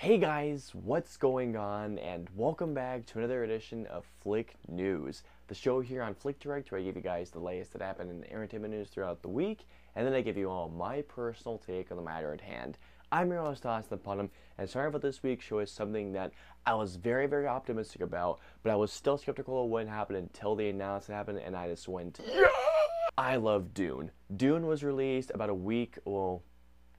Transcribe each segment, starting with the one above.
Hey guys, what's going on? And welcome back to another edition of Flick News, the show here on Flick Direct where I give you guys the latest that happened in the entertainment news throughout the week, and then I give you all my personal take on the matter at hand. I'm your host, Austin Putnam, and sorry for this week's show is something that I was very, very optimistic about, but I was still skeptical of what happened until the announcement happened, and I just went, yeah! I love Dune. Dune was released about a week, well,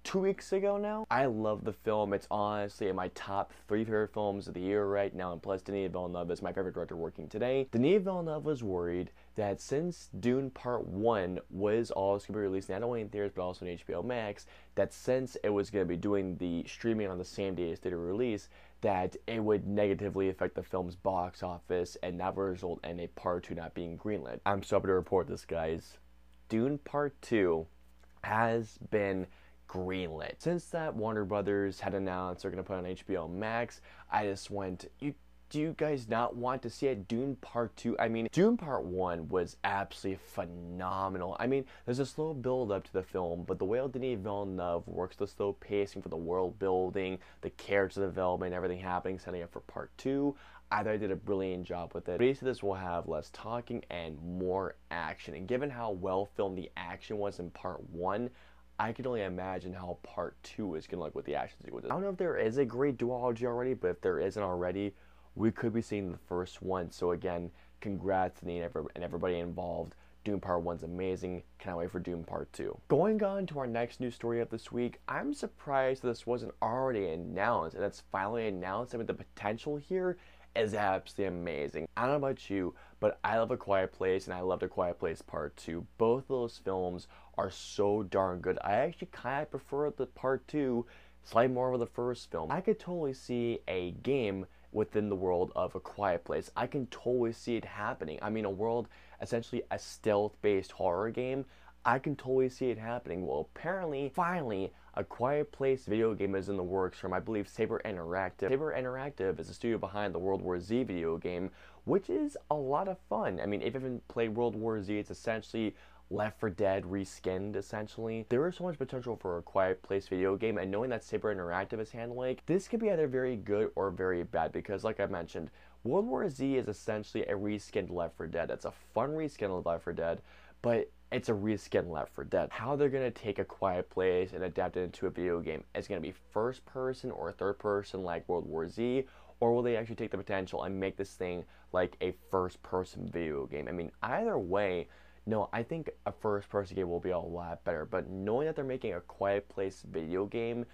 two weeks ago now. I love the film. It's honestly in my top three favorite films of the year right now, and plus Denis Villeneuve is my favorite director working today. Denis Villeneuve was worried that since Dune Part 1 was also going to be released not only in theaters but also on HBO Max, that since it was going to be doing the streaming on the same day as theater release, that it would negatively affect the film's box office and that would result in a Part 2 not being greenlit. I'm so happy to report this, guys. Dune Part 2 has been greenlit. Since that Warner Brothers had announced they're gonna put on HBO Max, I just went, you do you guys not want to see it? Dune Part 2? I mean, Dune Part 1 was absolutely phenomenal. I mean, there's a slow build up to the film, but the way Denis Villeneuve works the slow pacing for the world building, the character development, everything happening, setting up for Part 2, I thought I did a brilliant job with it. Basically, this will have less talking and more action. And given how well filmed the action was in Part 1, I can only imagine how part two is gonna look with the action sequences. I don't know if there is a great duology already, but if there isn't already, we could be seeing the first one. So again, congrats to me and everybody involved. Dune Part 1's amazing. Cannot wait for Dune Part 2. Going on to our next news story of this week, I'm surprised this wasn't already announced and it's finally announced. I mean, the potential here is absolutely amazing. I don't know about you, but I love A Quiet Place and I loved A Quiet Place Part 2. Both of those films are so darn good. I actually kind of prefer the Part 2 slightly more of the first film. I could totally see a game within the world of A Quiet Place. I can totally see it happening. I mean, a world, essentially a stealth-based horror game, I can totally see it happening. Well, apparently, finally, a Quiet Place video game is in the works from, I believe, Saber Interactive. Saber Interactive is the studio behind the World War Z video game, which is a lot of fun. I mean, if you haven't played World War Z, it's essentially Left 4 Dead reskinned, essentially. There is so much potential for a Quiet Place video game, and knowing that Saber Interactive is handling, this could be either very good or very bad, because like I mentioned, World War Z is essentially a reskinned Left 4 Dead. It's a fun reskin of Left 4 Dead, but it's a reskin Left 4 Dead. How they're gonna take a quiet place and adapt it into a video game? Is gonna be first person or third person like World War Z, or will they actually take the potential and make this thing like a first person video game? I mean, either way, no, I think a first person game will be a lot better, but knowing that they're making a quiet place video game,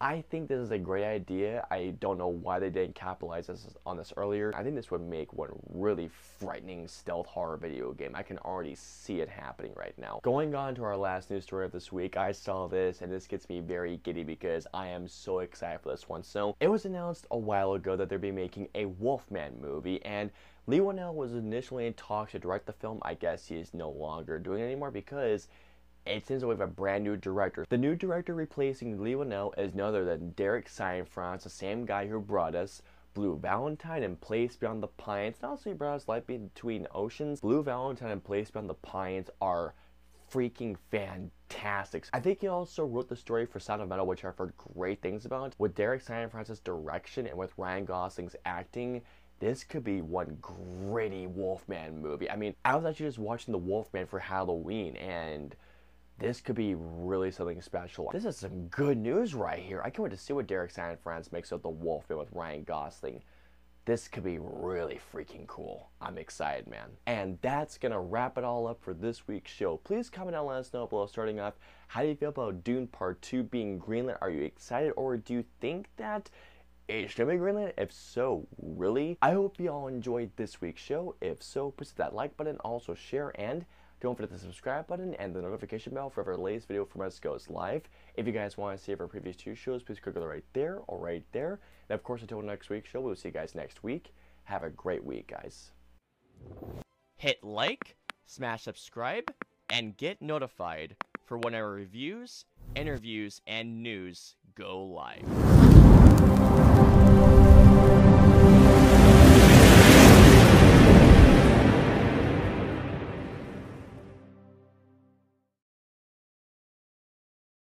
I think this is a great idea. I don't know why they didn't capitalize this, on this earlier. I think this would make one really frightening stealth horror video game. I can already see it happening right now. Going on to our last news story of this week, I saw this and this gets me very giddy because I am so excited for this one. So it was announced a while ago that they'd be making a Wolfman movie and Leigh Whannell was initially in talks to direct the film. I guess he is no longer doing it anymore because it seems that we have a brand new director. The new director replacing Whannell is none other than Derek Cianfrance, the same guy who brought us Blue Valentine and Place Beyond the Pines. Not only brought us Light Between Oceans, Blue Valentine and Place Beyond the Pines are freaking fantastic. I think he also wrote the story for Sound of Metal, which I've heard great things about. With Derek Cianfrance's direction and with Ryan Gosling's acting, this could be one gritty Wolfman movie. I mean, I was actually just watching The Wolfman for Halloween, and this could be really something special. This is some good news right here. I can't wait to see what Derek Cianfrance makes of The Wolfman with Ryan Gosling. This could be really freaking cool. I'm excited, man. And that's gonna wrap it all up for this week's show. Please comment and let us know below starting off. How do you feel about Dune Part 2 being greenlit? Are you excited or do you think that it should be greenlit? If so, really? I hope you all enjoyed this week's show. If so, hit that like button, also share, and don't forget the subscribe button and the notification bell for every latest video from us goes live. If you guys want to see our previous two shows, please click right there or right there. And of course, until next week's show, we'll see you guys next week. Have a great week, guys. Hit like, smash subscribe, and get notified for when our reviews, interviews, and news go live.